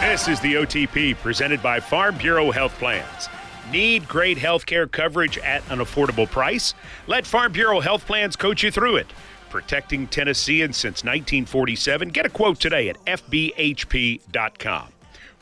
This is the OTP presented by Farm Bureau Health Plans. Need great health care coverage at an affordable price? Let Farm Bureau Health Plans coach you through it. Protecting Tennesseans since 1947. Get a quote today at FBHP.com.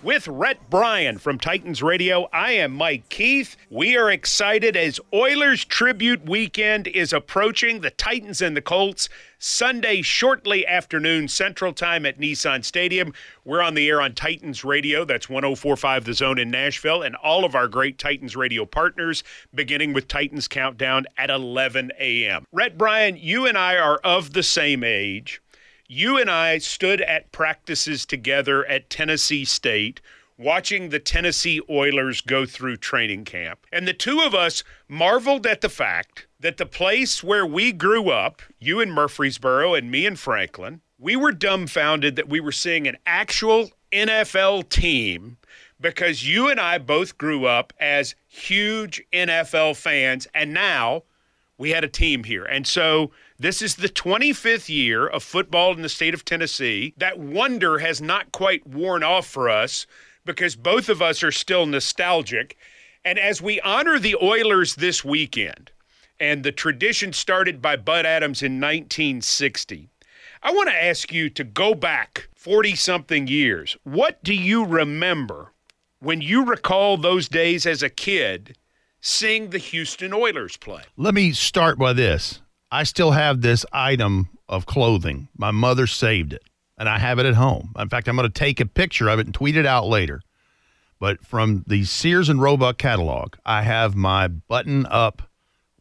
With Rhett Bryan from Titans Radio, I am Mike Keith. We are excited as Oilers Tribute Weekend is approaching. The Titans and the Colts Sunday, shortly afternoon, Central Time at Nissan Stadium. We're on the air on Titans Radio. That's 1045 The Zone in Nashville, and all of our great Titans Radio partners, beginning with Titans Countdown at 11 a.m. Rhett Bryan, you and I are of the same age you and I stood at practices together at Tennessee State watching the Tennessee Oilers go through training camp. And the two of us marveled at the fact that the place where we grew up, you in Murfreesboro and me in Franklin, we were dumbfounded that we were seeing an actual NFL team because you and I both grew up as huge NFL fans. And now we had a team here. And so this is the 25th year of football in the state of Tennessee. That wonder has not quite worn off for us because both of us are still nostalgic. And as we honor the Oilers this weekend, and the tradition started by Bud Adams in 1960, I want to ask you to go back 40 something years. What do you remember when you recall those days as a kid seeing the Houston Oilers play? Let me start by this. I still have this item of clothing. My mother saved it, and I have it at home. In fact, I'm going to take a picture of it and tweet it out later. But from the Sears and Roebuck catalog, I have my button up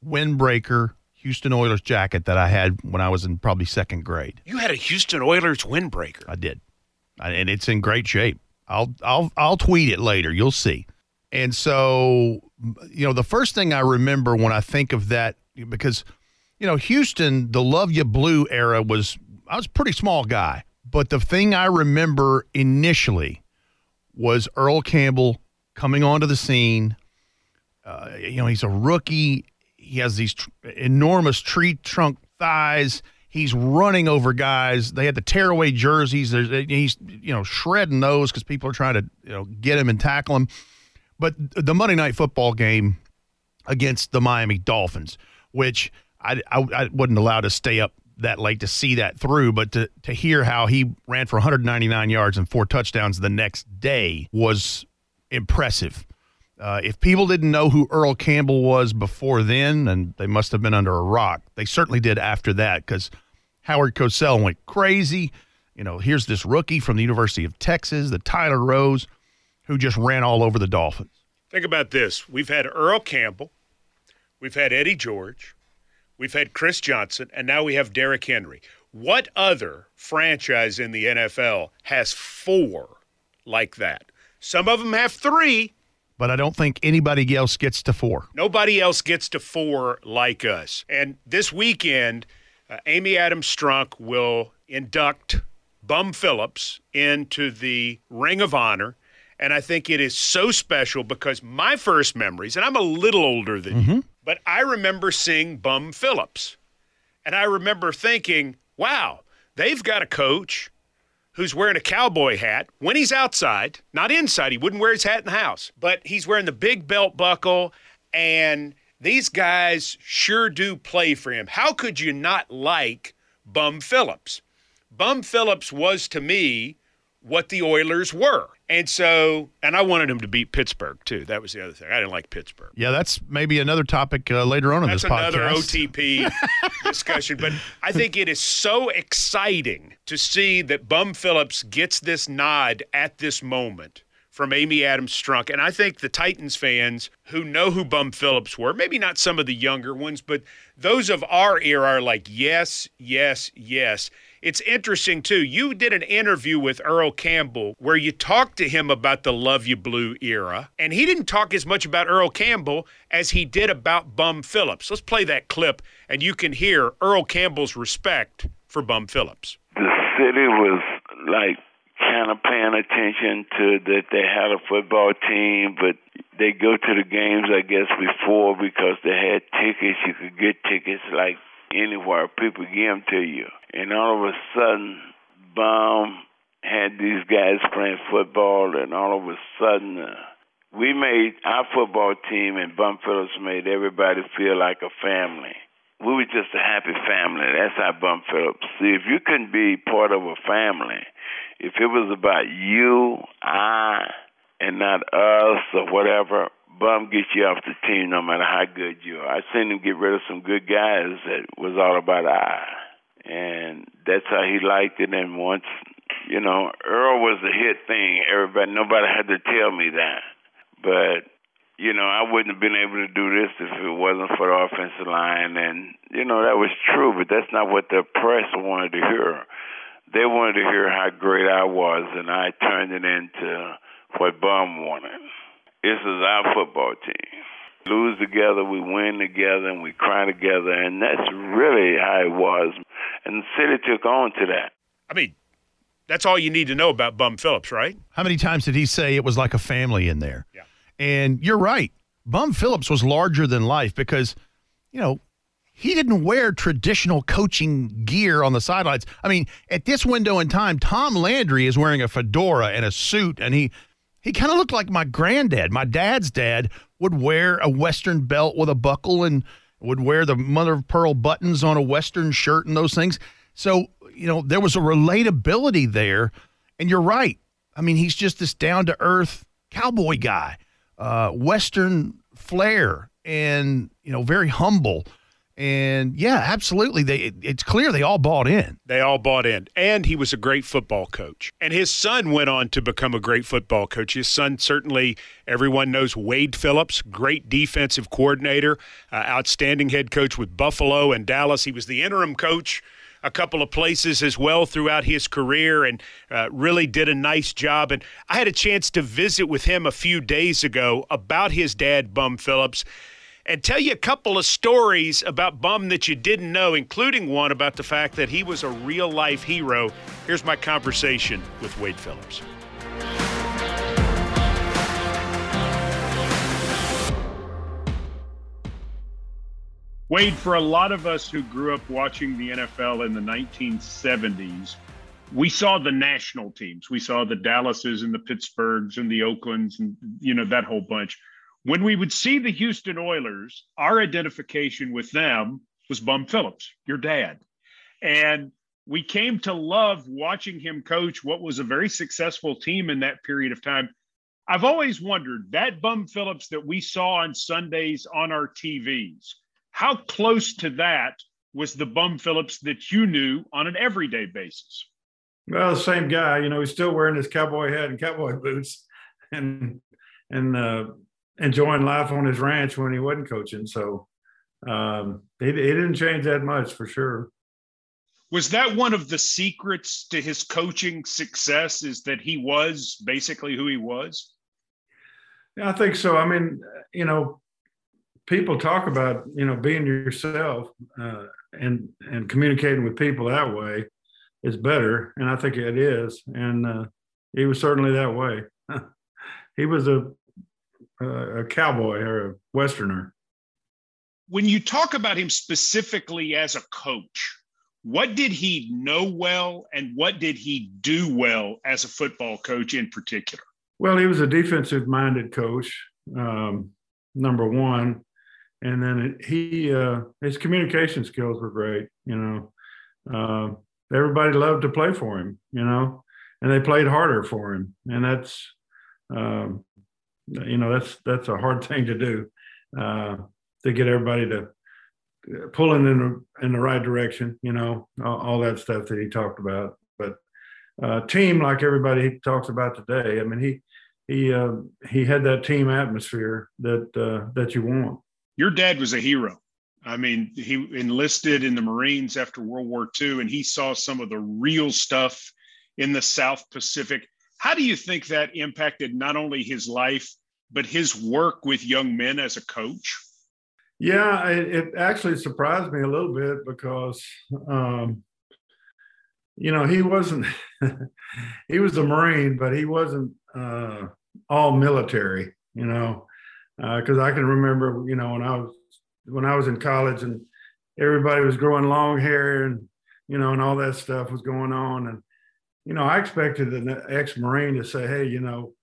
windbreaker Houston Oilers jacket that I had when I was in probably second grade. You had a Houston Oilers windbreaker. I did, and it's in great shape. I'll I'll I'll tweet it later. You'll see. And so, you know, the first thing I remember when I think of that because you know, Houston, the Love You Blue era was, I was a pretty small guy. But the thing I remember initially was Earl Campbell coming onto the scene. Uh, you know, he's a rookie. He has these tr- enormous tree trunk thighs. He's running over guys. They had the tearaway jerseys. There's, he's you know shredding those because people are trying to you know get him and tackle him. But the Monday Night Football game against the Miami Dolphins, which I, I, I wasn't allowed to stay up that late to see that through, but to, to hear how he ran for 199 yards and four touchdowns the next day was impressive. Uh, if people didn't know who Earl Campbell was before then, and they must have been under a rock, they certainly did after that because Howard Cosell went crazy. You know, here's this rookie from the University of Texas, the Tyler Rose, who just ran all over the Dolphins. Think about this. We've had Earl Campbell, we've had Eddie George, We've had Chris Johnson, and now we have Derrick Henry. What other franchise in the NFL has four like that? Some of them have three. But I don't think anybody else gets to four. Nobody else gets to four like us. And this weekend, uh, Amy Adams Strunk will induct Bum Phillips into the Ring of Honor. And I think it is so special because my first memories, and I'm a little older than mm-hmm. you, but I remember seeing Bum Phillips. And I remember thinking, wow, they've got a coach who's wearing a cowboy hat when he's outside, not inside. He wouldn't wear his hat in the house, but he's wearing the big belt buckle. And these guys sure do play for him. How could you not like Bum Phillips? Bum Phillips was to me what the Oilers were. And so, and I wanted him to beat Pittsburgh too. That was the other thing. I didn't like Pittsburgh. Yeah, that's maybe another topic uh, later on in that's this podcast. another OTP discussion. But I think it is so exciting to see that Bum Phillips gets this nod at this moment from Amy Adams Strunk. And I think the Titans fans who know who Bum Phillips were, maybe not some of the younger ones, but those of our era are like, yes, yes, yes. It's interesting, too. You did an interview with Earl Campbell where you talked to him about the Love You Blue era, and he didn't talk as much about Earl Campbell as he did about Bum Phillips. Let's play that clip, and you can hear Earl Campbell's respect for Bum Phillips. The city was like kind of paying attention to that they had a football team, but they go to the games, I guess, before because they had tickets. You could get tickets like anywhere. People give them to you. And all of a sudden, Bum had these guys playing football, and all of a sudden, uh, we made our football team, and Bum Phillips made everybody feel like a family. We were just a happy family. That's how Bum Phillips. See, if you couldn't be part of a family, if it was about you, I, and not us or whatever, Bum gets you off the team no matter how good you are. I seen him get rid of some good guys that was all about I. And that's how he liked it. And once, you know, Earl was a hit thing. Everybody, nobody had to tell me that. But, you know, I wouldn't have been able to do this if it wasn't for the offensive line. And, you know, that was true, but that's not what the press wanted to hear. They wanted to hear how great I was, and I turned it into what Bum wanted. This is our football team. Lose together, we win together, and we cry together, and that's really how it was. And the city took on to that. I mean, that's all you need to know about Bum Phillips, right? How many times did he say it was like a family in there? Yeah. And you're right. Bum Phillips was larger than life because, you know, he didn't wear traditional coaching gear on the sidelines. I mean, at this window in time, Tom Landry is wearing a fedora and a suit, and he he kind of looked like my granddad. My dad's dad would wear a Western belt with a buckle and would wear the mother of pearl buttons on a Western shirt and those things. So, you know, there was a relatability there. And you're right. I mean, he's just this down to earth cowboy guy, uh, Western flair, and, you know, very humble. And yeah, absolutely. They it's clear they all bought in. They all bought in. And he was a great football coach. And his son went on to become a great football coach. His son certainly everyone knows Wade Phillips, great defensive coordinator, uh, outstanding head coach with Buffalo and Dallas. He was the interim coach a couple of places as well throughout his career and uh, really did a nice job. And I had a chance to visit with him a few days ago about his dad, Bum Phillips and tell you a couple of stories about Bum that you didn't know, including one about the fact that he was a real life hero. Here's my conversation with Wade Phillips. Wade, for a lot of us who grew up watching the NFL in the 1970s, we saw the national teams. We saw the Dallases and the Pittsburghs and the Oaklands and, you know, that whole bunch when we would see the Houston Oilers, our identification with them was Bum Phillips, your dad. And we came to love watching him coach what was a very successful team in that period of time. I've always wondered that Bum Phillips that we saw on Sundays on our TVs, how close to that was the Bum Phillips that you knew on an everyday basis? Well, the same guy, you know, he's still wearing his cowboy hat and cowboy boots and and uh, enjoying life on his ranch when he wasn't coaching. So um, he, he didn't change that much for sure. Was that one of the secrets to his coaching success? Is that he was basically who he was? Yeah, I think so. I mean, you know, people talk about you know being yourself uh, and and communicating with people that way is better, and I think it is. And uh, he was certainly that way. he was a a cowboy or a westerner. When you talk about him specifically as a coach, what did he know well and what did he do well as a football coach in particular? Well, he was a defensive minded coach, um, number one. And then he, uh, his communication skills were great. You know, uh, everybody loved to play for him, you know, and they played harder for him. And that's, um, you know that's that's a hard thing to do uh, to get everybody to pulling in the in the right direction. You know all, all that stuff that he talked about. But uh, team, like everybody talks about today, I mean he he uh, he had that team atmosphere that uh, that you want. Your dad was a hero. I mean, he enlisted in the Marines after World War II, and he saw some of the real stuff in the South Pacific. How do you think that impacted not only his life, but his work with young men as a coach? Yeah, it, it actually surprised me a little bit because um, you know, he wasn't. he was a Marine, but he wasn't uh, all military. You know, because uh, I can remember, you know, when I was when I was in college and everybody was growing long hair and you know, and all that stuff was going on, and you know, I expected an ex-marine to say, "Hey, you know,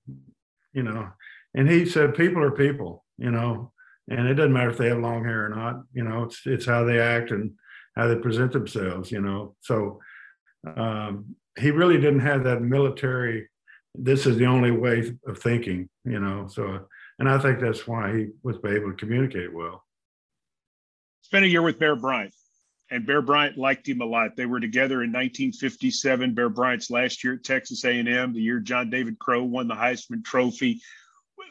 you know," and he said, "People are people," you know, and it doesn't matter if they have long hair or not. You know, it's it's how they act and how they present themselves. You know, so um, he really didn't have that military. This is the only way of thinking. You know, so and I think that's why he was able to communicate well. Spent a year with Bear Bryant and Bear Bryant liked him a lot. They were together in 1957. Bear Bryant's last year at Texas A&M, the year John David Crow won the Heisman Trophy.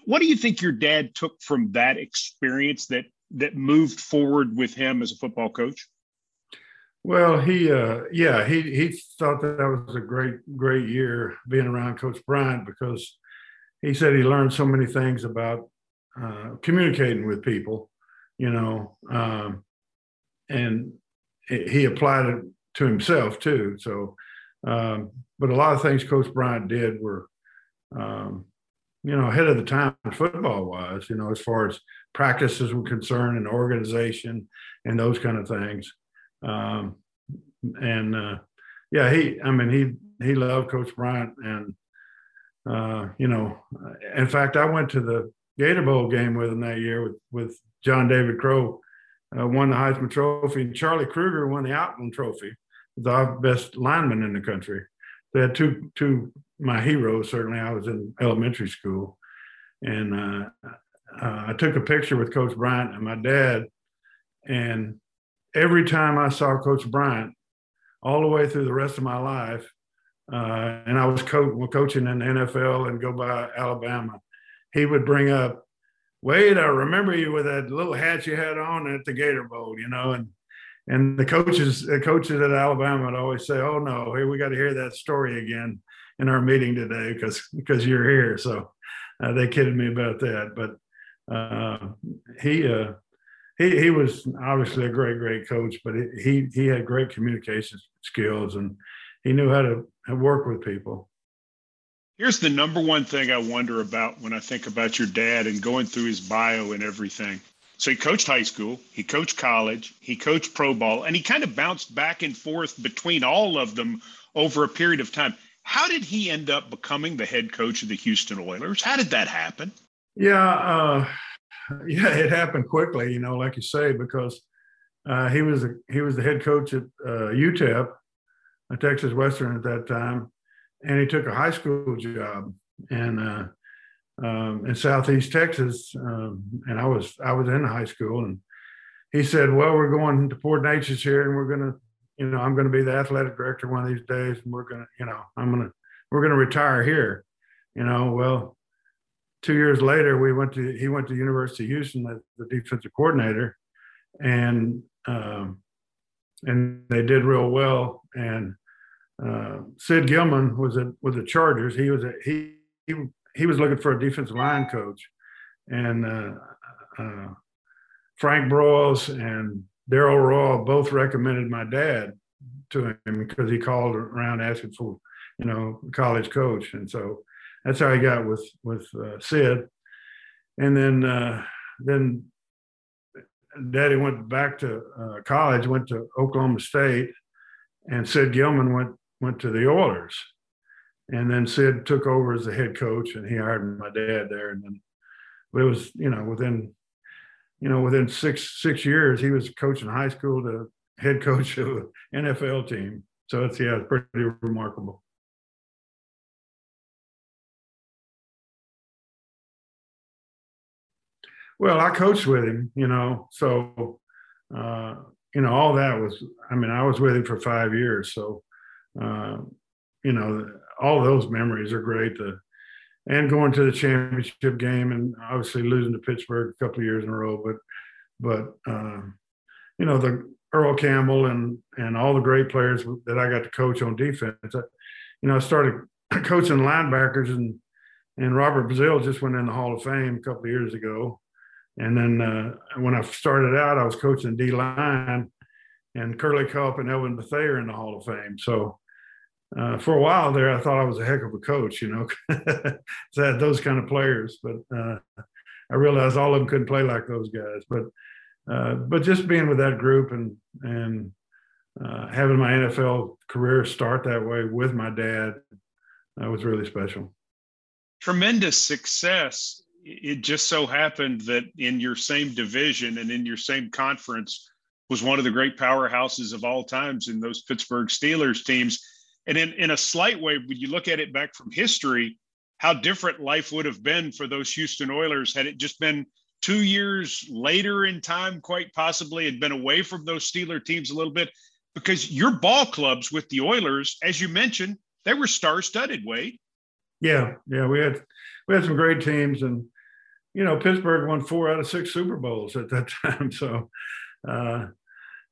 What do you think your dad took from that experience that that moved forward with him as a football coach? Well, he, uh, yeah, he he thought that that was a great great year being around Coach Bryant because he said he learned so many things about uh, communicating with people, you know, um, and he applied it to himself too. So, um, but a lot of things Coach Bryant did were, um, you know, ahead of the time football wise. You know, as far as practices were concerned and organization and those kind of things. Um, and uh, yeah, he. I mean, he he loved Coach Bryant, and uh, you know, in fact, I went to the Gator Bowl game with him that year with with John David Crow uh, won the Heisman Trophy, and Charlie Krueger won the Outland Trophy, the best lineman in the country. They had two two my heroes. Certainly, I was in elementary school, and uh, uh, I took a picture with Coach Bryant and my dad. And every time I saw Coach Bryant, all the way through the rest of my life, uh, and I was co- coaching in the NFL and go by Alabama, he would bring up Wade, I remember you with that little hat you had on at the Gator Bowl, you know, and and the coaches, the coaches at Alabama would always say, "Oh no, hey, we got to hear that story again in our meeting today because because you're here." So uh, they kidded me about that, but uh, he uh, he he was obviously a great great coach, but he he had great communication skills and he knew how to work with people. Here's the number one thing I wonder about when I think about your dad and going through his bio and everything. So he coached high school, he coached college, he coached pro ball, and he kind of bounced back and forth between all of them over a period of time. How did he end up becoming the head coach of the Houston Oilers? How did that happen? Yeah, uh, yeah, it happened quickly. You know, like you say, because uh, he was he was the head coach at uh, UTEP, Texas Western at that time, and he took a high school job and uh, um, in Southeast Texas. Um, and I was I was in high school, and he said, "Well, we're going to Port Neches here, and we're to, you know, I'm going to be the athletic director one of these days, and we're to, you know, I'm to, we're to retire here." You know, well, two years later, we went to he went to University of Houston as the defensive coordinator, and um, and they did real well, and uh, Sid Gilman was at with the Chargers. He was a, he, he he was looking for a defensive line coach, and uh, uh, Frank Broyles and Darrell Royal both recommended my dad to him because he called around asking for you know college coach, and so that's how he got with with uh, Sid, and then uh, then Daddy went back to uh, college, went to Oklahoma State, and Sid Gilman went went to the Oilers. And then Sid took over as the head coach and he hired my dad there. And then it was, you know, within, you know, within six six years, he was coaching high school to head coach of an NFL team. So it's yeah, it's pretty remarkable. Well, I coached with him, you know, so uh, you know, all that was I mean, I was with him for five years. So uh, you know, all those memories are great. The, and going to the championship game and obviously losing to Pittsburgh a couple of years in a row, but but uh, you know the Earl Campbell and and all the great players that I got to coach on defense. I, you know, I started coaching linebackers and and Robert Brazile just went in the Hall of Fame a couple of years ago. And then uh, when I started out, I was coaching D line, and Curly Culp and Elvin Bethea in the Hall of Fame. So uh, for a while there, I thought I was a heck of a coach, you know, so I had those kind of players. But uh, I realized all of them couldn't play like those guys. But uh, but just being with that group and and uh, having my NFL career start that way with my dad that was really special. Tremendous success. It just so happened that in your same division and in your same conference was one of the great powerhouses of all times in those Pittsburgh Steelers teams. And in, in a slight way, when you look at it back from history, how different life would have been for those Houston Oilers had it just been two years later in time, quite possibly, had been away from those Steeler teams a little bit. Because your ball clubs with the Oilers, as you mentioned, they were star-studded. Wade. Yeah, yeah, we had we had some great teams, and you know Pittsburgh won four out of six Super Bowls at that time. So, uh,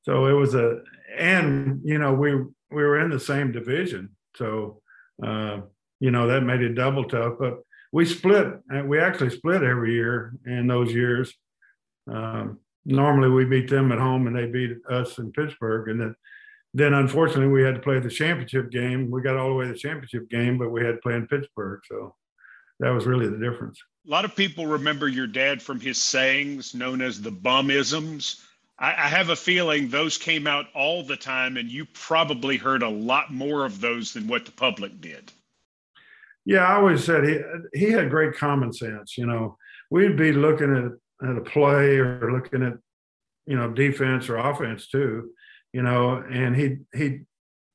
so it was a, and you know we we were in the same division, so uh, you know that made it double tough. But we split, we actually split every year in those years. Um, normally we beat them at home, and they beat us in Pittsburgh, and then then unfortunately we had to play the championship game. We got all the way to the championship game, but we had to play in Pittsburgh. So that was really the difference. A lot of people remember your dad from his sayings known as the bumisms. I, I have a feeling those came out all the time, and you probably heard a lot more of those than what the public did. Yeah, I always said he he had great common sense. You know, we'd be looking at at a play or looking at you know defense or offense too, you know, and he he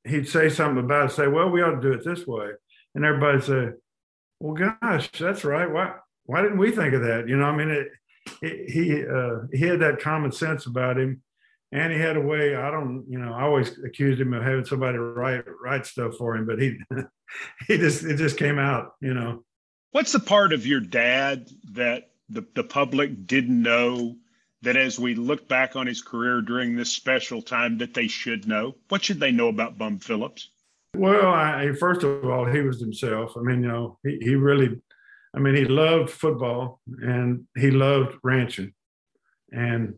he'd say something about it, say, well, we ought to do it this way, and everybody say, well, gosh, that's right. Why why didn't we think of that? You know, I mean, it, it, he uh, he had that common sense about him, and he had a way. I don't, you know, I always accused him of having somebody write write stuff for him, but he he just it just came out, you know. What's the part of your dad that the the public didn't know that as we look back on his career during this special time that they should know? What should they know about Bum Phillips? Well, I, first of all, he was himself. I mean, you know, he, he really, I mean, he loved football and he loved ranching. And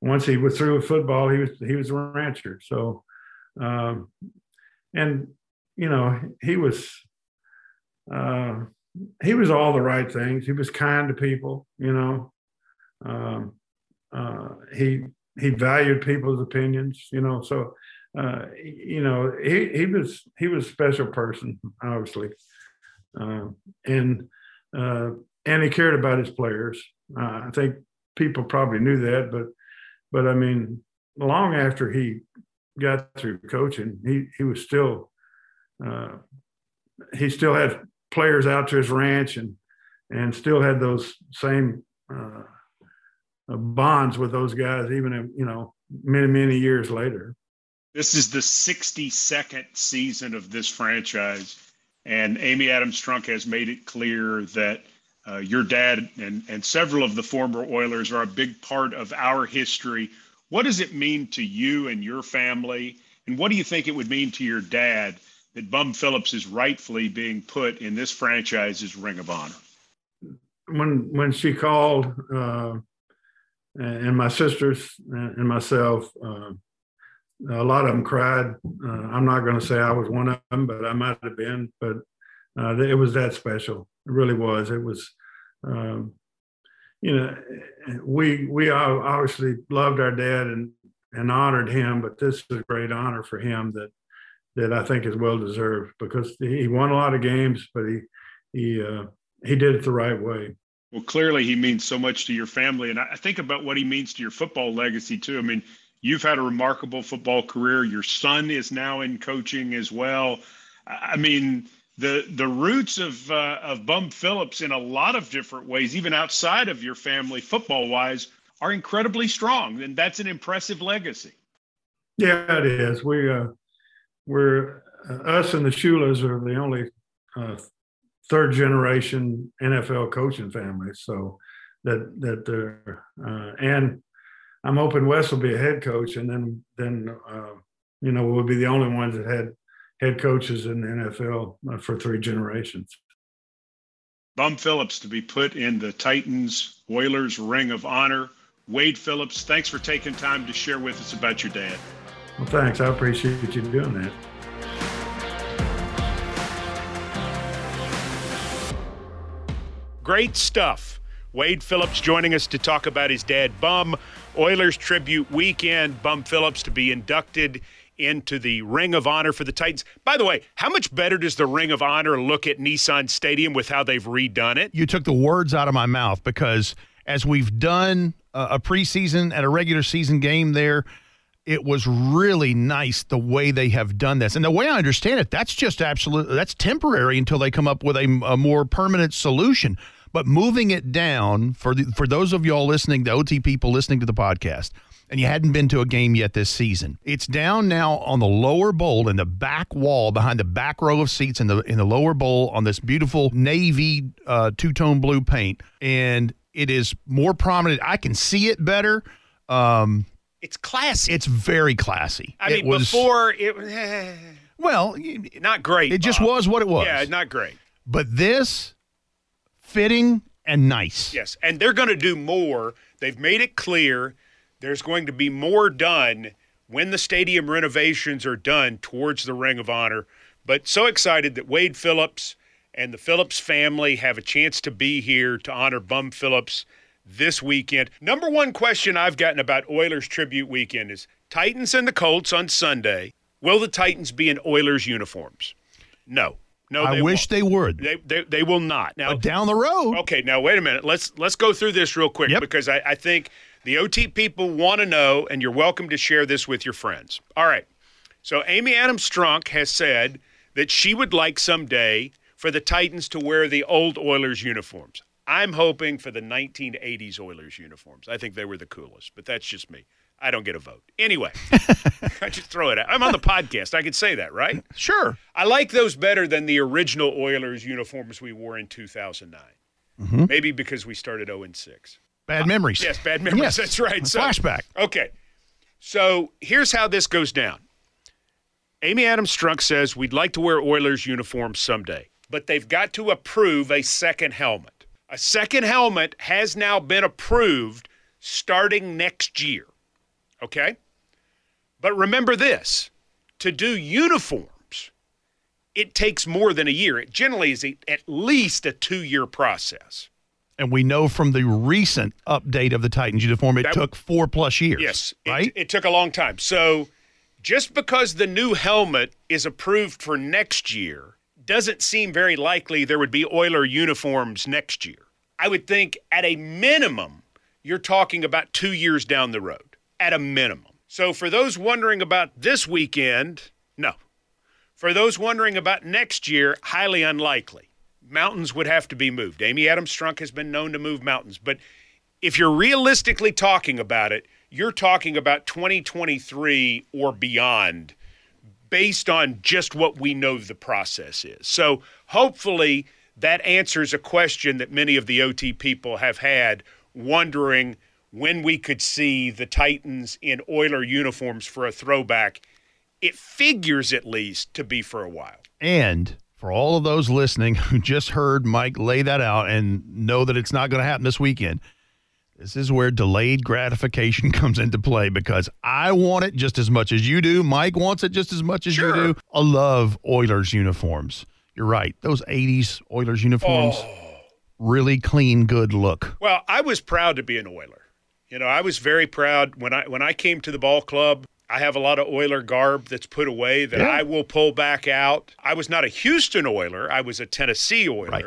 once he was through with football, he was he was a rancher. So, um, and you know, he was uh, he was all the right things. He was kind to people. You know, um, uh, he he valued people's opinions, you know. So, uh, you know, he he was he was a special person, obviously, uh, and uh, and he cared about his players. Uh, I think people probably knew that, but but I mean, long after he got through coaching, he he was still uh, he still had players out to his ranch and and still had those same uh, bonds with those guys, even you know many many years later. This is the 62nd season of this franchise, and Amy Adams Strunk has made it clear that uh, your dad and and several of the former Oilers are a big part of our history. What does it mean to you and your family, and what do you think it would mean to your dad that Bum Phillips is rightfully being put in this franchise's Ring of Honor? When when she called. Uh and my sisters and myself, uh, a lot of them cried. Uh, I'm not going to say I was one of them, but I might have been. But uh, it was that special. It really was. It was, um, you know, we we obviously loved our dad and and honored him, but this is a great honor for him that that I think is well deserved because he won a lot of games, but he he uh, he did it the right way. Well, clearly he means so much to your family. And I think about what he means to your football legacy, too. I mean, you've had a remarkable football career. Your son is now in coaching as well. I mean, the the roots of uh, of Bum Phillips in a lot of different ways, even outside of your family, football wise, are incredibly strong, and that's an impressive legacy. Yeah, it is. We uh, we're uh, us and the Shulas are the only uh, third generation NFL coaching family. So that that they're uh, and I'm hoping Wes will be a head coach, and then then uh, you know we'll be the only ones that had head coaches in the NFL uh, for three generations. Bum Phillips to be put in the Titans Oilers Ring of Honor. Wade Phillips, thanks for taking time to share with us about your dad. Well, thanks. I appreciate you doing that. Great stuff. Wade Phillips joining us to talk about his dad, Bum. Oilers tribute weekend. Bum Phillips to be inducted into the Ring of Honor for the Titans. By the way, how much better does the Ring of Honor look at Nissan Stadium with how they've redone it? You took the words out of my mouth because as we've done a preseason and a regular season game there, it was really nice the way they have done this. And the way I understand it, that's just absolute that's temporary until they come up with a, a more permanent solution. But moving it down for the, for those of y'all listening, the OT people listening to the podcast, and you hadn't been to a game yet this season. It's down now on the lower bowl in the back wall behind the back row of seats in the in the lower bowl on this beautiful navy uh, two tone blue paint, and it is more prominent. I can see it better. Um, it's classy. It's very classy. I it mean, was, before it was eh, well, not great. It Bob. just was what it was. Yeah, not great. But this fitting and nice. Yes, and they're going to do more. They've made it clear there's going to be more done when the stadium renovations are done towards the Ring of Honor. But so excited that Wade Phillips and the Phillips family have a chance to be here to honor Bum Phillips this weekend. Number one question I've gotten about Oilers Tribute Weekend is Titans and the Colts on Sunday. Will the Titans be in Oilers uniforms? No. No, I wish won't. they would. They, they, they will not. Now but down the road. Okay, now wait a minute. Let's let's go through this real quick yep. because I, I think the OT people want to know, and you're welcome to share this with your friends. All right. So Amy Adams Strunk has said that she would like someday for the Titans to wear the old Oilers uniforms. I'm hoping for the 1980s Oilers uniforms. I think they were the coolest, but that's just me. I don't get a vote. Anyway, I just throw it out. I'm on the podcast. I could say that, right? Sure. I like those better than the original Oilers uniforms we wore in 2009. Mm-hmm. Maybe because we started 0 and 6. Bad memories. Uh, yes, bad memories. Yes. That's right. So, flashback. Okay. So here's how this goes down. Amy Adams Strunk says we'd like to wear Oilers uniforms someday, but they've got to approve a second helmet. A second helmet has now been approved starting next year. Okay? But remember this to do uniforms, it takes more than a year. It generally is a, at least a two year process. And we know from the recent update of the Titans uniform, it that, took four plus years. Yes, right. It, it took a long time. So just because the new helmet is approved for next year doesn't seem very likely there would be Oiler uniforms next year. I would think at a minimum, you're talking about two years down the road, at a minimum. So for those wondering about this weekend, no. For those wondering about next year, highly unlikely. Mountains would have to be moved. Amy Adams Strunk has been known to move mountains. But if you're realistically talking about it, you're talking about 2023 or beyond based on just what we know the process is. So hopefully that answers a question that many of the OT people have had, wondering when we could see the Titans in Oiler uniforms for a throwback. It figures at least to be for a while. And for all of those listening who just heard Mike lay that out and know that it's not going to happen this weekend, this is where delayed gratification comes into play because I want it just as much as you do. Mike wants it just as much as sure. you do. I love Oilers uniforms. You're right. Those 80s Oilers uniforms, oh. really clean, good look. Well, I was proud to be an Oiler. You know, I was very proud when I when I came to the ball club. I have a lot of Oiler garb that's put away that yeah. I will pull back out. I was not a Houston Oiler, I was a Tennessee Oiler. Right.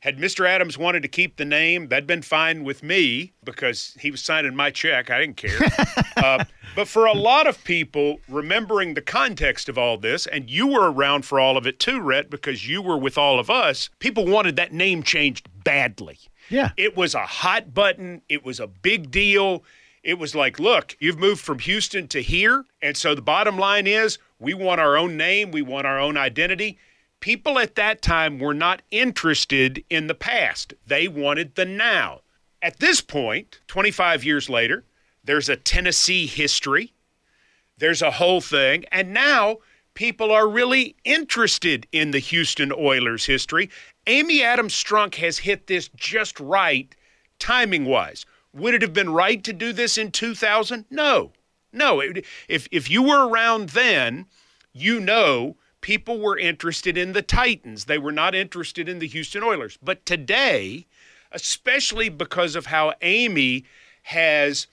Had Mr. Adams wanted to keep the name, that'd been fine with me because he was signing my check. I didn't care. uh, but for a lot of people, remembering the context of all this, and you were around for all of it too, Rhett, because you were with all of us, people wanted that name changed badly. Yeah. It was a hot button, it was a big deal. It was like, look, you've moved from Houston to here. And so the bottom line is we want our own name, we want our own identity. People at that time were not interested in the past, they wanted the now. At this point, 25 years later, there's a Tennessee history, there's a whole thing, and now people are really interested in the Houston Oilers history. Amy Adams Strunk has hit this just right, timing wise. Would it have been right to do this in 2000? No. No. If, if you were around then, you know people were interested in the Titans. They were not interested in the Houston Oilers. But today, especially because of how Amy has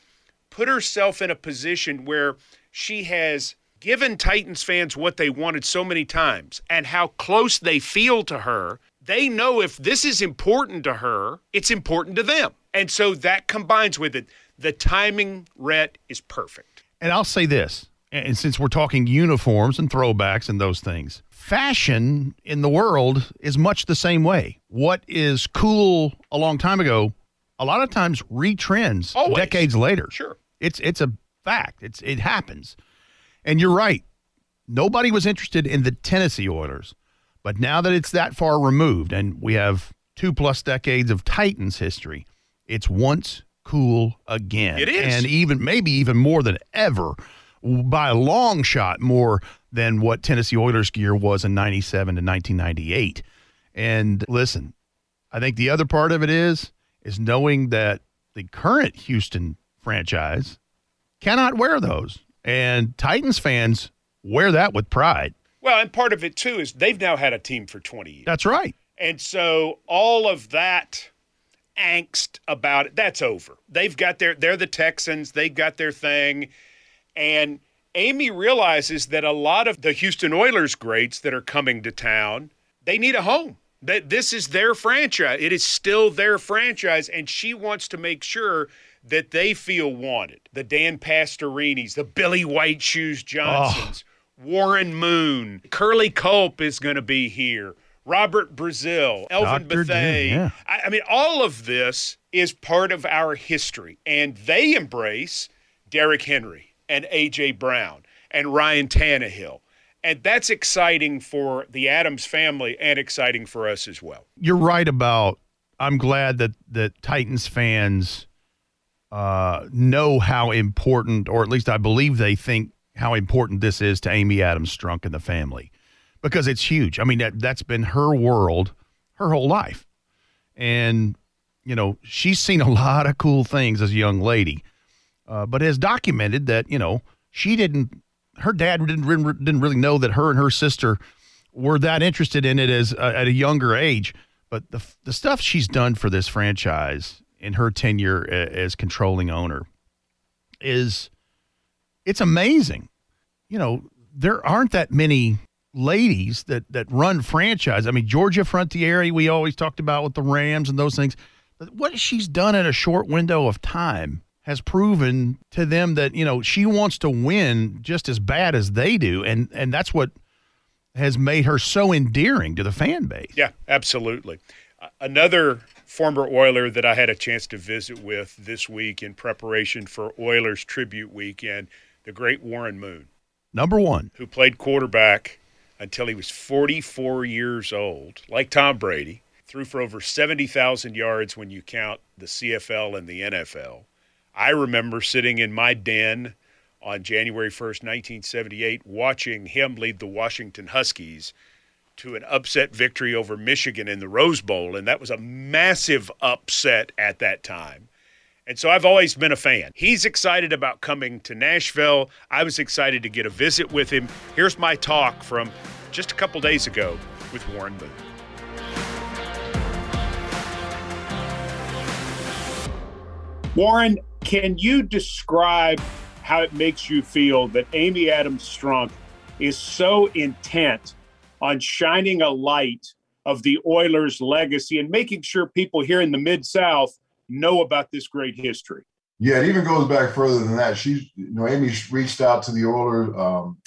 put herself in a position where she has given Titans fans what they wanted so many times and how close they feel to her. They know if this is important to her, it's important to them. And so that combines with it. The timing, Rhett, is perfect. And I'll say this, and since we're talking uniforms and throwbacks and those things, fashion in the world is much the same way. What is cool a long time ago, a lot of times retrends Always. decades later. Sure. It's it's a fact. It's it happens. And you're right. Nobody was interested in the Tennessee Oilers. But now that it's that far removed and we have two plus decades of Titans history, it's once cool again. It is. And even maybe even more than ever by a long shot more than what Tennessee Oilers gear was in 97 to 1998. And listen, I think the other part of it is is knowing that the current Houston franchise cannot wear those. And Titans fans wear that with pride. Well, and part of it too is they've now had a team for 20 years. That's right. And so all of that angst about it, that's over. They've got their they're the Texans, they've got their thing. And Amy realizes that a lot of the Houston Oilers greats that are coming to town, they need a home. That this is their franchise. It is still their franchise and she wants to make sure that they feel wanted. The Dan Pastorinis, the Billy White Shoes oh, Johnsons, Warren Moon, Curly Culp is going to be here. Robert Brazile, Elvin Dr. Bethea. Yeah. I, I mean, all of this is part of our history, and they embrace Derrick Henry and AJ Brown and Ryan Tannehill. And that's exciting for the Adams family and exciting for us as well. You're right about I'm glad that that Titans fans uh, know how important, or at least I believe they think how important this is to Amy Adams Strunk and the family, because it's huge. I mean that that's been her world her whole life, and you know she's seen a lot of cool things as a young lady, uh, but has documented that you know she didn't. Her dad didn't didn't really know that her and her sister were that interested in it as uh, at a younger age. But the the stuff she's done for this franchise in her tenure as controlling owner is it's amazing. You know, there aren't that many ladies that that run franchise. I mean, Georgia Frontiere, we always talked about with the Rams and those things. But what she's done in a short window of time has proven to them that, you know, she wants to win just as bad as they do. And and that's what has made her so endearing to the fan base. Yeah, absolutely. Another former Oiler that I had a chance to visit with this week in preparation for Oilers Tribute Weekend, the great Warren Moon, Number one. who played quarterback until he was 44 years old, like Tom Brady, threw for over 70,000 yards when you count the CFL and the NFL. I remember sitting in my den on January 1st, 1978, watching him lead the Washington Huskies to an upset victory over Michigan in the Rose Bowl, and that was a massive upset at that time. And so I've always been a fan. He's excited about coming to Nashville. I was excited to get a visit with him. Here's my talk from just a couple days ago with Warren Moon. Warren, can you describe how it makes you feel that Amy Adams Strunk is so intent on shining a light of the Oilers' legacy and making sure people here in the Mid South know about this great history? Yeah, it even goes back further than that. She, you know, Amy reached out to the older um,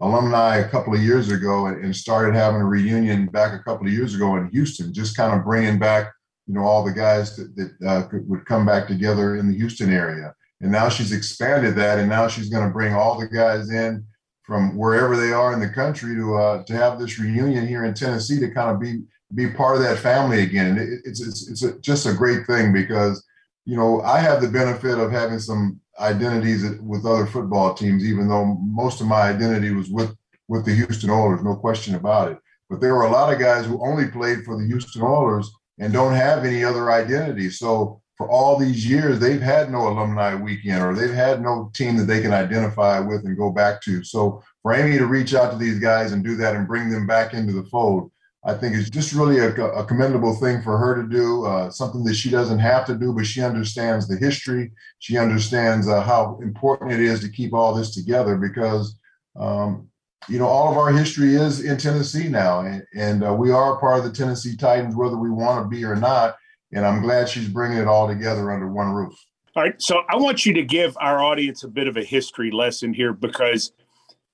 alumni a couple of years ago and, started having a reunion back a couple of years ago in Houston, just kind of bringing back, you know, all the guys that, that uh, could, would come back together in the Houston area. And now she's expanded that, and now she's going to bring all the guys in from wherever they are in the country to uh, to have this reunion here in Tennessee to kind of be be part of that family again. It, it's it's, it's a, just a great thing because you know I have the benefit of having some identities with other football teams, even though most of my identity was with with the Houston Oilers, no question about it. But there were a lot of guys who only played for the Houston Oilers and don't have any other identity. So for all these years, they've had no alumni weekend or they've had no team that they can identify with and go back to. So for Amy to reach out to these guys and do that and bring them back into the fold, I think it's just really a, a, commendable thing for her to do, uh, something that she doesn't have to do, but she understands the history. She understands uh, how important it is to keep all this together because, um, you know, all of our history is in Tennessee now, and, and uh, we are part of the Tennessee Titans, whether we want to be or not. And I'm glad she's bringing it all together under one roof. All right. So I want you to give our audience a bit of a history lesson here because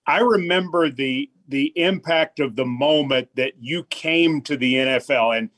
I remember the the impact of the moment that you came to the NFL and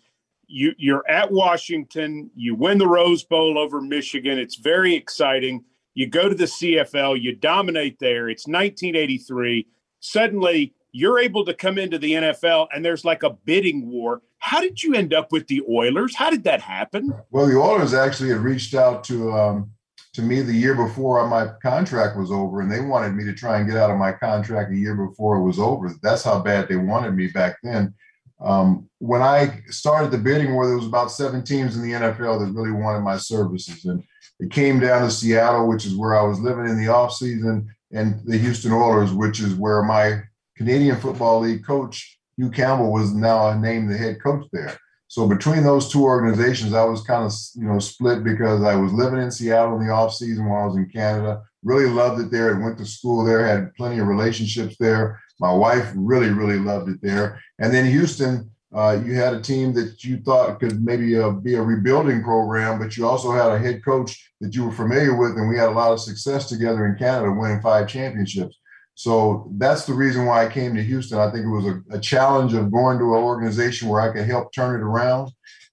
you you're at Washington, you win the Rose Bowl over Michigan. It's very exciting. You go to the CFL, you dominate there. It's 1983. Suddenly, you're able to come into the NFL and there's like a bidding war. How did you end up with the Oilers? How did that happen? Well, the Oilers actually had reached out to um, to me the year before my contract was over, and they wanted me to try and get out of my contract a year before it was over. That's how bad they wanted me back then. Um, when I started the bidding war, there was about seven teams in the NFL that really wanted my services, and it came down to Seattle, which is where I was living in the off season, and the Houston Oilers, which is where my Canadian Football League coach Hugh Campbell was now named the head coach there. So between those two organizations, I was kind of you know split because I was living in Seattle in the off season while I was in Canada. Really loved it there went to school there. Had plenty of relationships there. My wife really really loved it there. And then Houston, uh, you had a team that you thought could maybe uh, be a rebuilding program, but you also had a head coach that you were familiar with, and we had a lot of success together in Canada, winning five championships. So that's the reason why I came to Houston. I think it was a, a, challenge of going to an organization where I could help turn it around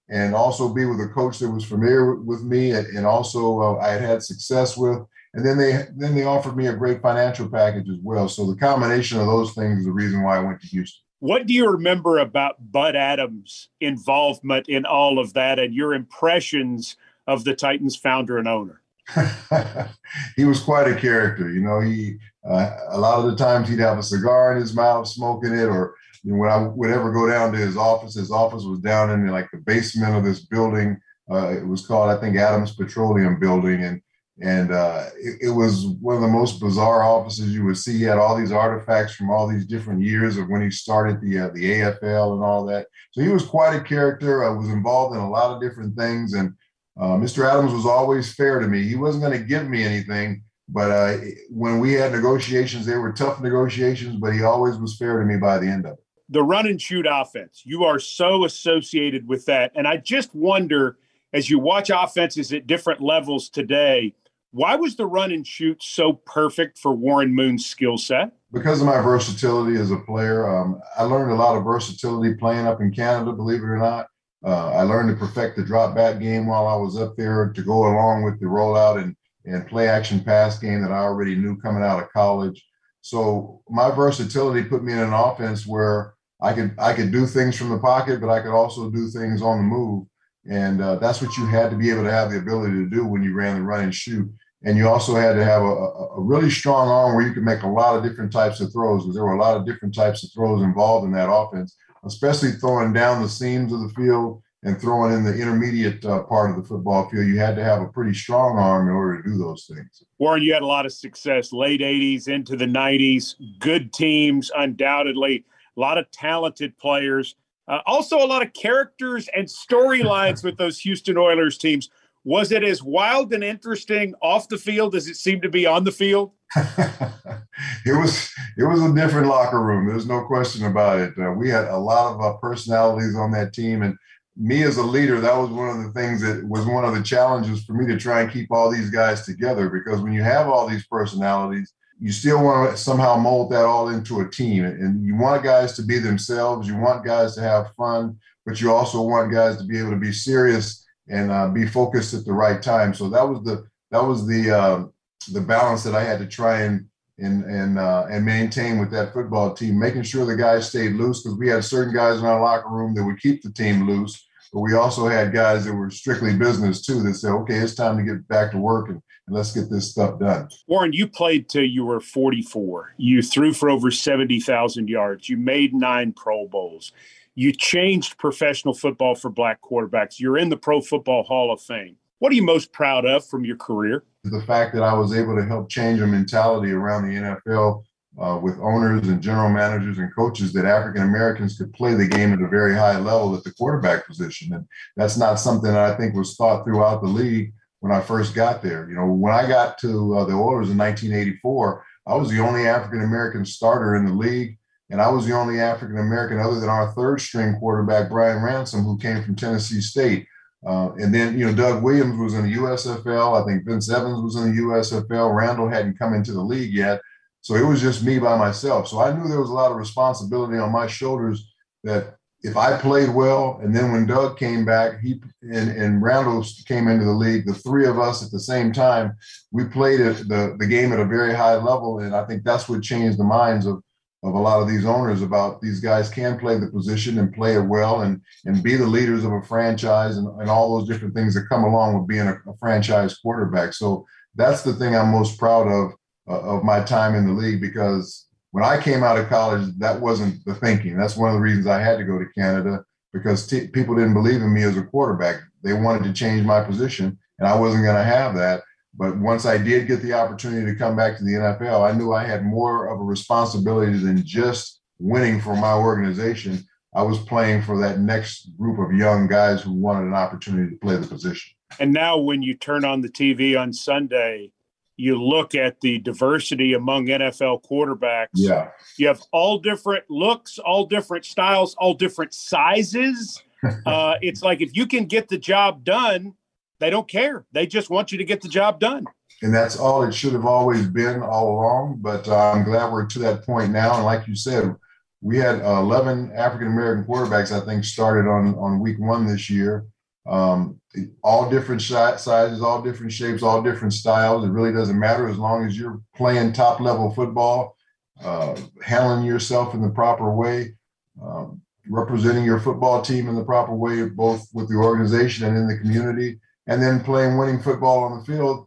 and also be with a coach that was familiar with me and also uh, I had had success with. And then they then they offered me a great financial package as well. So the combination of those things is the reason why I went to Houston. What do you remember about Bud Adams' involvement in all of that and your impressions of the Titans founder and owner? he was quite a character. You know, he uh, a lot of the times he'd have a cigar in his mouth, smoking it, or you know, when I would ever go down to his office, his office was down in like the basement of this building. Uh, it was called, I think, Adams Petroleum Building, and and uh, it, it, was one of the most bizarre offices you would see. He had all these artifacts from all these different years of when he started the uh, the AFL and all that. So he was quite a character. I was involved in a lot of different things, and uh, Mr. Adams was always fair to me. He wasn't going to give me anything, but uh, when we had negotiations, they were tough negotiations, but he always was fair to me by the end of it. The run and shoot offense, you are so associated with that. And I just wonder, as you watch offenses at different levels today, why was the run and shoot so perfect for Warren Moon's skill set? Because of my versatility as a player. Um, I learned a lot of versatility playing up in Canada, believe it or not. Uh, I learned to perfect the drop back game while I was up there to go along with the rollout and, and play action pass game that I already knew coming out of college. So my versatility put me in an offense where I could I could do things from the pocket, but I could also do things on the move. And uh, that's what you had to be able to have the ability to do when you ran the run and shoot. And you also had to have a, a really strong arm where you could make a lot of different types of throws because there were a lot of different types of throws involved in that offense especially throwing down the seams of the field and throwing in the intermediate uh, part of the football field, you had to have a pretty strong arm in order to do those things. Warren, you had a lot of success late 80s into the 90s, good teams, undoubtedly, a lot of talented players, uh, also a lot of characters and storylines with those Houston Oilers teams. Was it as wild and interesting off the field as it seemed to be on the field? it was it was a different locker room. There's no question about it. Uh, we had a lot of uh, personalities on that team, and me as a leader, that was one of the things that was one of the challenges for me to try and keep all these guys together. Because when you have all these personalities, you still want to somehow mold that all into a team, and you want guys to be themselves. You want guys to have fun, but you also want guys to be able to be serious and uh, be focused at the right time. So that was the that was the uh, the balance that I had to try and and and uh, and maintain with that football team, making sure the guys stayed loose because we had certain guys in our locker room that would keep the team loose, but we also had guys that were strictly business too that said, okay, it's time to get back to work and, and let's get this stuff done. Warren, you played till you were 44. You threw for over 70,000 yards. You made nine Pro Bowls. You changed professional football for black quarterbacks. You're in the Pro Football Hall of Fame. What are you most proud of from your career? The fact that I was able to help change a mentality around the NFL uh, with owners and general managers and coaches that African Americans could play the game at a very high level at the quarterback position. And that's not something that I think was thought throughout the league when I first got there. You know, when I got to uh, the Oilers in 1984, I was the only African American starter in the league. And I was the only African American, other than our third string quarterback, Brian Ransom, who came from Tennessee State. Uh, and then, you know, Doug Williams was in the USFL. I think Vince Evans was in the USFL. Randall hadn't come into the league yet. So it was just me by myself. So I knew there was a lot of responsibility on my shoulders that if I played well, and then when Doug came back, he and, and Randall came into the league, the three of us at the same time, we played the, the game at a very high level. And I think that's what changed the minds of, of a lot of these owners about these guys can play the position and play it well and, and be the leaders of a franchise and, and all those different things that come along with being a, a franchise quarterback. So that's the thing I'm most proud of uh, of my time in the league because when I came out of college, that wasn't the thinking. That's one of the reasons I had to go to Canada because t- people didn't believe in me as a quarterback. They wanted to change my position, and I wasn't going to have that. But once I did get the opportunity to come back to the NFL, I knew I had more of a responsibility than just winning for my organization. I was playing for that next group of young guys who wanted an opportunity to play the position. And now, when you turn on the TV on Sunday, you look at the diversity among NFL quarterbacks. Yeah. You have all different looks, all different styles, all different sizes. uh, it's like if you can get the job done, they don't care. They just want you to get the job done. And that's all it should have always been all along. But uh, I'm glad we're to that point now. And like you said, we had uh, 11 African American quarterbacks, I think, started on, on week one this year um, all different sizes, all different shapes, all different styles. It really doesn't matter as long as you're playing top level football, uh, handling yourself in the proper way, um, representing your football team in the proper way, both with the organization and in the community, and then playing winning football on the field.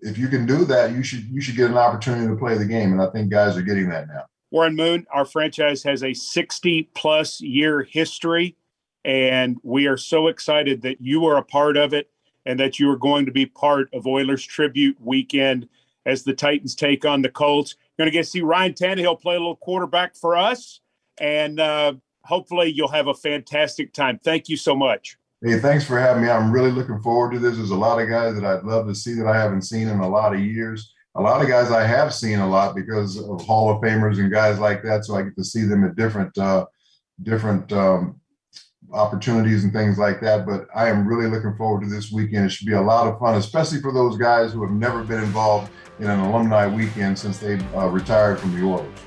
If you can do that, you should you should get an opportunity to play the game, and I think guys are getting that now. Warren Moon, our franchise has a 60 plus year history and we are so excited that you are a part of it and that you are going to be part of Oilers Tribute Weekend as the Titans take on the Colts. You're going to get to see Ryan Tannehill play a little quarterback for us, and uh, hopefully you'll have a fantastic time. Thank you so much. Hey, thanks for having me. I'm really looking forward to this. There's a lot of guys that I'd love to see that I haven't seen in a lot of years. A lot of guys I have seen a lot because of Hall of Famers and guys like that, so I get to see them at different uh, different um, opportunities and things like that. But I am really looking forward to this weekend. It should be a lot of fun, especially for those guys who have never been involved in an alumni weekend since they uh, retired from the Oilers.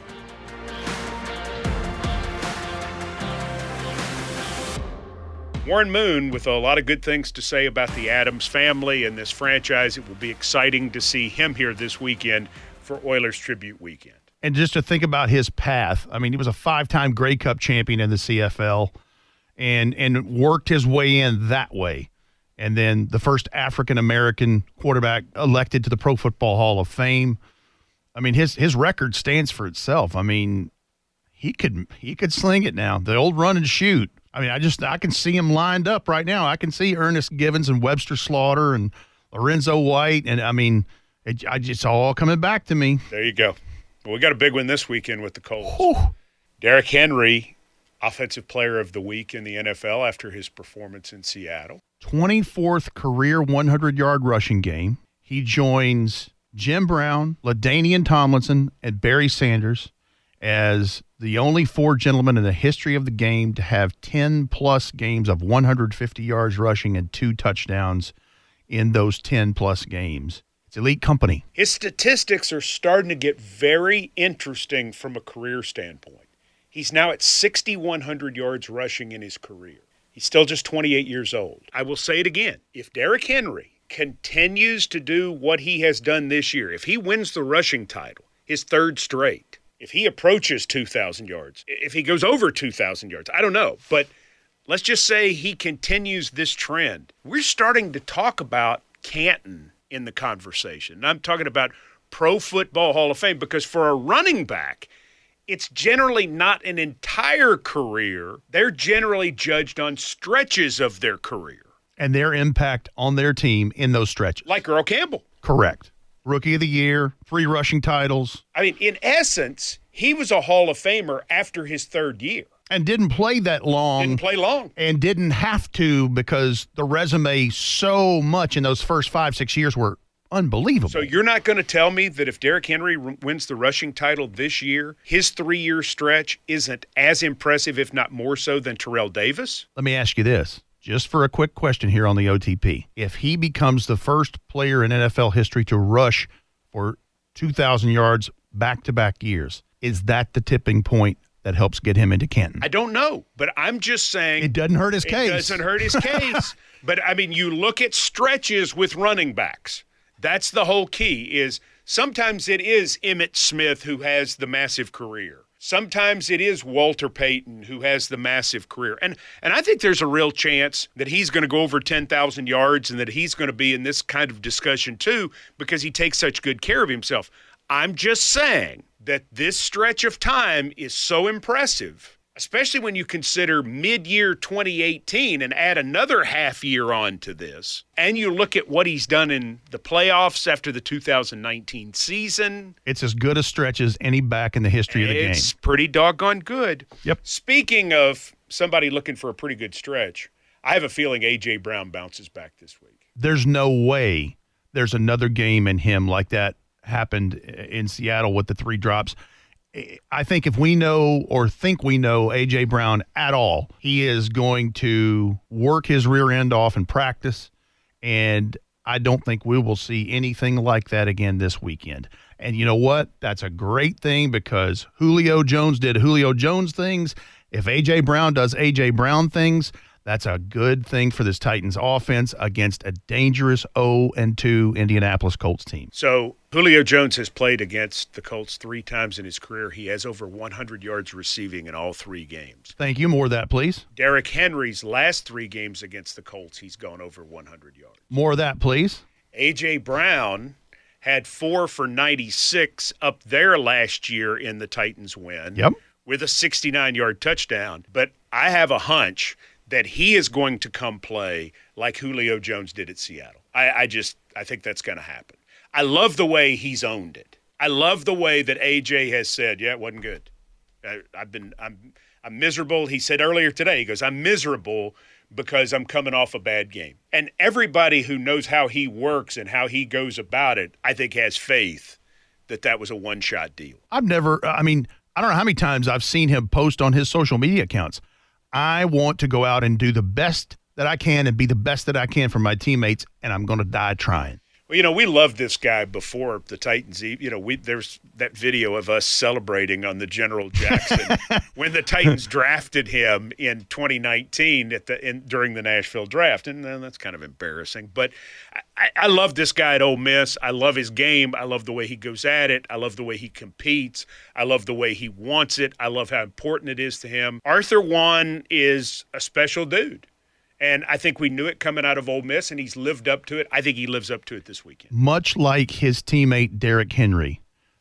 Warren Moon with a lot of good things to say about the Adams family and this franchise. It will be exciting to see him here this weekend for Oilers Tribute Weekend. And just to think about his path, I mean, he was a five time Grey Cup champion in the CFL and and worked his way in that way. And then the first African American quarterback elected to the Pro Football Hall of Fame. I mean, his his record stands for itself. I mean, he could he could sling it now. The old run and shoot. I mean, I just I can see him lined up right now. I can see Ernest Givins and Webster Slaughter and Lorenzo White, and I mean, it, I just all coming back to me. There you go. Well, we got a big one this weekend with the Colts. Derrick Henry Offensive Player of the Week in the NFL after his performance in Seattle. 24th career 100 yard rushing game. He joins Jim Brown, LaDainian Tomlinson, and Barry Sanders as the only four gentlemen in the history of the game to have 10 plus games of 150 yards rushing and two touchdowns in those 10 plus games. It's elite company. His statistics are starting to get very interesting from a career standpoint. He's now at 6,100 yards rushing in his career. He's still just 28 years old. I will say it again. If Derrick Henry continues to do what he has done this year, if he wins the rushing title, his third straight, if he approaches 2,000 yards, if he goes over 2,000 yards, I don't know. But let's just say he continues this trend. We're starting to talk about Canton in the conversation. And I'm talking about Pro Football Hall of Fame because for a running back, it's generally not an entire career. They're generally judged on stretches of their career and their impact on their team in those stretches. Like Earl Campbell. Correct. Rookie of the year, three rushing titles. I mean, in essence, he was a Hall of Famer after his third year. And didn't play that long. Didn't play long. And didn't have to because the resume so much in those first five, six years were unbelievable. So you're not going to tell me that if Derrick Henry r- wins the rushing title this year, his three-year stretch isn't as impressive, if not more so, than Terrell Davis? Let me ask you this. Just for a quick question here on the OTP. If he becomes the first player in NFL history to rush for 2,000 yards back to back years, is that the tipping point that helps get him into Canton? I don't know, but I'm just saying it doesn't hurt his case. It doesn't hurt his case. but I mean, you look at stretches with running backs. That's the whole key is sometimes it is Emmitt Smith who has the massive career. Sometimes it is Walter Payton who has the massive career. And and I think there's a real chance that he's going to go over 10,000 yards and that he's going to be in this kind of discussion too because he takes such good care of himself. I'm just saying that this stretch of time is so impressive especially when you consider mid year 2018 and add another half year on to this, and you look at what he's done in the playoffs after the 2019 season. It's as good a stretch as any back in the history of the game. It's pretty doggone good. Yep. Speaking of somebody looking for a pretty good stretch, I have a feeling A.J. Brown bounces back this week. There's no way there's another game in him like that happened in Seattle with the three drops. I think if we know or think we know AJ Brown at all, he is going to work his rear end off in practice. And I don't think we will see anything like that again this weekend. And you know what? That's a great thing because Julio Jones did Julio Jones things. If AJ Brown does AJ Brown things, that's a good thing for this Titans offense against a dangerous 0 and 2 Indianapolis Colts team. So, Julio Jones has played against the Colts 3 times in his career. He has over 100 yards receiving in all 3 games. Thank you. More of that, please. Derrick Henry's last 3 games against the Colts, he's gone over 100 yards. More of that, please. AJ Brown had 4 for 96 up there last year in the Titans win. Yep. With a 69-yard touchdown, but I have a hunch that he is going to come play like Julio Jones did at Seattle. I, I just I think that's going to happen. I love the way he's owned it. I love the way that AJ has said, "Yeah, it wasn't good. I, I've been I'm I'm miserable." He said earlier today, he goes, "I'm miserable." Because I'm coming off a bad game. And everybody who knows how he works and how he goes about it, I think has faith that that was a one shot deal. I've never, I mean, I don't know how many times I've seen him post on his social media accounts. I want to go out and do the best that I can and be the best that I can for my teammates, and I'm going to die trying. Well, you know, we loved this guy before the Titans. You know, we there's that video of us celebrating on the General Jackson when the Titans drafted him in 2019 at the in, during the Nashville draft, and uh, that's kind of embarrassing. But I, I love this guy at Ole Miss. I love his game. I love the way he goes at it. I love the way he competes. I love the way he wants it. I love how important it is to him. Arthur Juan is a special dude. And I think we knew it coming out of Ole Miss, and he's lived up to it. I think he lives up to it this weekend. Much like his teammate Derrick Henry,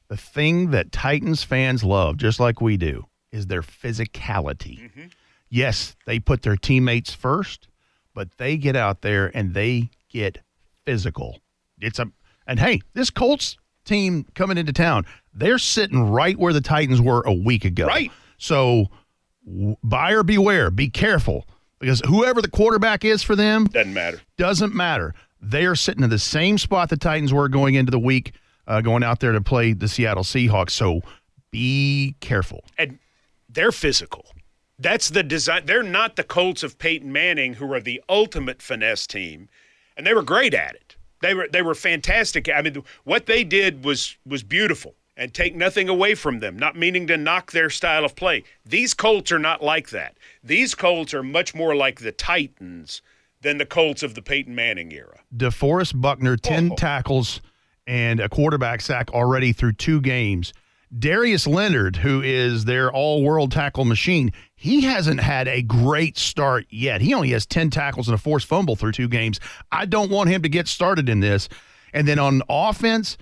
the thing that Titans fans love, just like we do, is their physicality. Mm-hmm. Yes, they put their teammates first, but they get out there and they get physical. It's a and hey, this Colts team coming into town, they're sitting right where the Titans were a week ago. Right. So buyer beware, be careful because whoever the quarterback is for them doesn't matter. Doesn't matter. They are sitting in the same spot the Titans were going into the week, uh, going out there to play the Seattle Seahawks. So be careful. And they're physical. That's the design. They're not the Colts of Peyton Manning, who are the ultimate finesse team, and they were great at it. They were they were fantastic. I mean, what they did was was beautiful and take nothing away from them, not meaning to knock their style of play. These Colts are not like that. These Colts are much more like the Titans than the Colts of the Peyton Manning era. DeForest Buckner, 10 oh. tackles and a quarterback sack already through two games. Darius Leonard, who is their all world tackle machine, he hasn't had a great start yet. He only has 10 tackles and a forced fumble through two games. I don't want him to get started in this. And then on offense,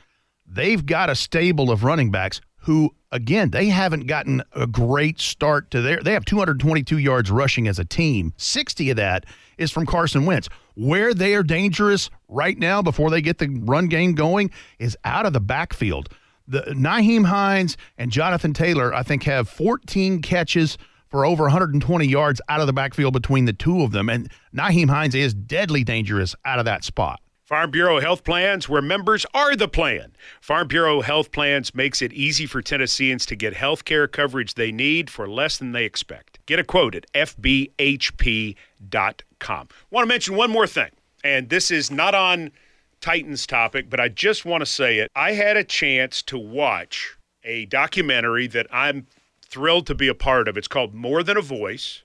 they've got a stable of running backs who again they haven't gotten a great start to their. They have 222 yards rushing as a team. 60 of that is from Carson Wentz. Where they are dangerous right now before they get the run game going is out of the backfield. The Nyheim Hines and Jonathan Taylor, I think, have 14 catches for over 120 yards out of the backfield between the two of them. And Nyheim Hines is deadly dangerous out of that spot. Farm Bureau Health Plans, where members are the plan. Farm Bureau Health Plans makes it easy for Tennesseans to get health care coverage they need for less than they expect. Get a quote at fbhp.com. Want to mention one more thing, and this is not on Titans topic, but I just want to say it. I had a chance to watch a documentary that I'm thrilled to be a part of. It's called More Than a Voice.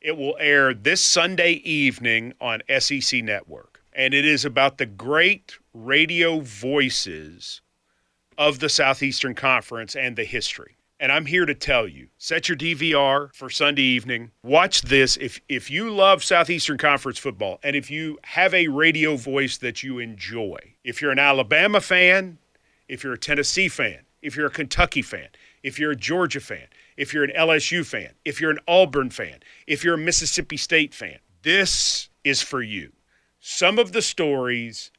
It will air this Sunday evening on SEC Network. And it is about the great radio voices of the Southeastern Conference and the history. And I'm here to tell you, set your DVR for Sunday evening. Watch this if if you love Southeastern Conference football and if you have a radio voice that you enjoy. If you're an Alabama fan, if you're a Tennessee fan, if you're a Kentucky fan, if you're a Georgia fan, if you're an LSU fan, if you're an Auburn fan, if you're a Mississippi State fan, this is for you. Some of the stories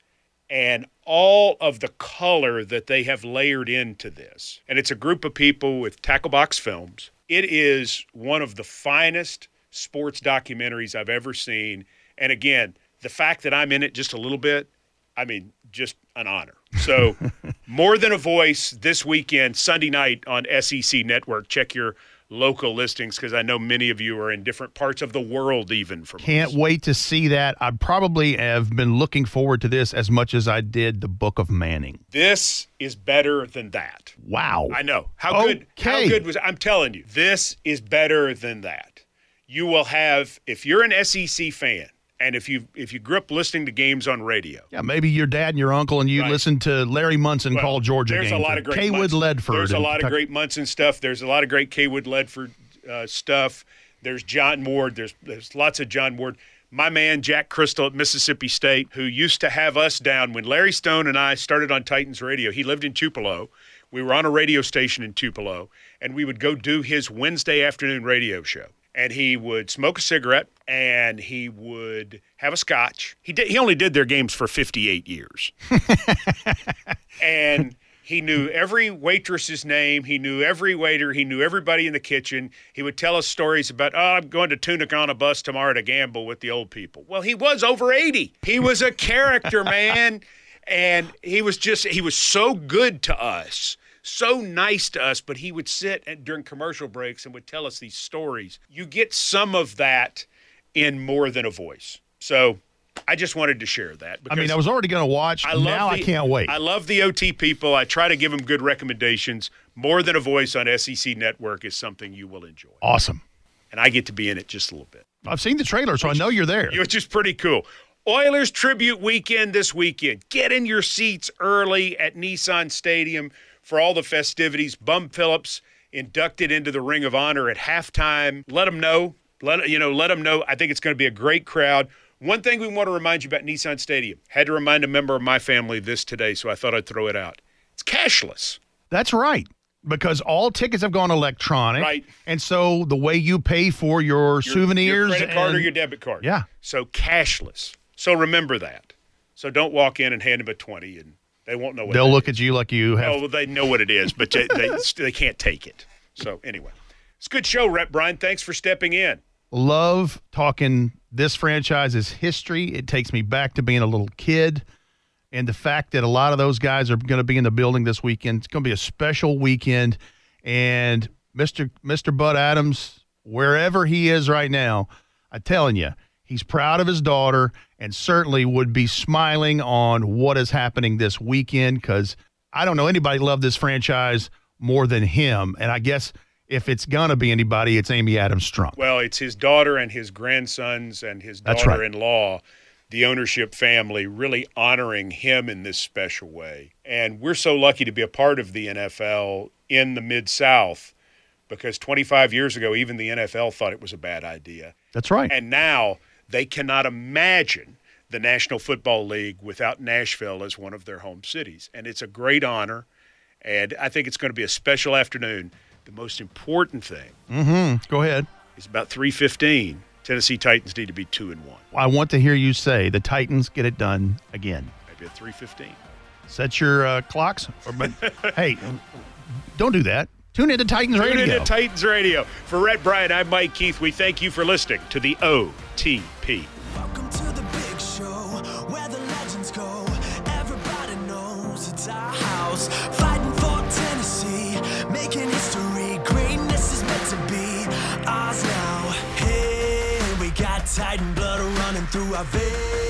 and all of the color that they have layered into this. And it's a group of people with tackle box films. It is one of the finest sports documentaries I've ever seen. And again, the fact that I'm in it just a little bit, I mean, just an honor. So, more than a voice this weekend, Sunday night on SEC Network. Check your local listings because I know many of you are in different parts of the world, even from. Can't us. wait to see that. I probably have been looking forward to this as much as I did the Book of Manning. This is better than that. Wow! I know how good. How good was? I'm telling you, this is better than that. You will have if you're an SEC fan and if you if you grew up listening to games on radio, yeah, maybe your dad and your uncle and you right. listened to Larry Munson well, call Georgia there's games. a lot of great Cawood Ledford. There's a lot of great Munson stuff. There's a lot of great Cawood Ledford uh, stuff. There's John Ward. There's there's lots of John Ward. My man Jack Cristil at Mississippi State, who used to have us down when Larry Stone and I started on Titans Radio. He lived in Tupelo. We were on a radio station in Tupelo, and we would go do his Wednesday afternoon radio show and he would smoke a cigarette and he would have a scotch. He did, he only did their games for 58 years. and he knew every waitress's name, he knew every waiter, he knew everybody in the kitchen. He would tell us stories about, "Oh, I'm going to Tunica on a bus tomorrow to gamble with the old people." Well, he was over 80. He was a character, man. And he was just he was so good to us so nice to us, but he would sit at, during commercial breaks and would tell us these stories. You get some of that in more than a voice. So I just wanted to share that. I mean, I was already going to watch. I now the, I can't wait. I love the OT people. I try to give them good recommendations. More than a voice on SEC Network is something you will enjoy. Awesome. And I get to be in it just a little bit. I've seen the trailer, so which, I know you're there. Which is pretty cool. Oilers tribute weekend this weekend. Get in your seats early at Nissan Stadium for all the festivities. Bum Phillips inducted into the Ring of Honor at halftime. Let them know. Let you know. Let them know. I think it's going to be a great crowd. One thing we want to remind you about Nissan Stadium. Had to remind a member of my family this today, so I thought I'd throw it out. It's cashless. That's right. Because all tickets have gone electronic, right? And so the way you pay for your, your souvenirs, your credit card or your debit card, yeah. So cashless. So remember that. So don't walk in and hand them a twenty and they won't know what they'll look is. at you like you have. Oh, well, they know what it is, but they, they, they can't take it. So anyway, it's a good show, Rhett Bryan. Thanks for stepping in. Love talking this franchise's history. It takes me back to being a little kid, and the fact that a lot of those guys are going to be in the building this weekend. It's going to be a special weekend, and Mister Mister Bud Adams, wherever he is right now, I'm telling you He's proud of his daughter and certainly would be smiling on what is happening this weekend because I don't know anybody loved this franchise more than him. And I guess if it's going to be anybody, it's Amy Adams Strunk. Well, it's his daughter and his grandsons and his daughter in law, the ownership family, really honoring him in this special way. And we're so lucky to be a part of the NFL in the Mid South because 25 years ago, even the NFL thought it was a bad idea. That's right. And now, they cannot imagine the National Football League without Nashville as one of their home cities. And it's a great honor. And I think it's going to be a special afternoon. The most important thing Mm-hmm. Go ahead. It's about 315. Tennessee Titans need to be 2 and 1. I want to hear you say the Titans get it done again. Maybe at 315. Set your uh, clocks. Or, but hey, don't do that. Tune into Titans Radio. Tune Radio. into Titans Radio. For Rhett Bryan, I'm Mike Keith. We thank you for listening to the OTP. Welcome to the big show where the legends go. Everybody knows it's our house. Fighting for Tennessee, making history. Greatness is meant to be ours now. Hey, we got Titan blood running through our veins.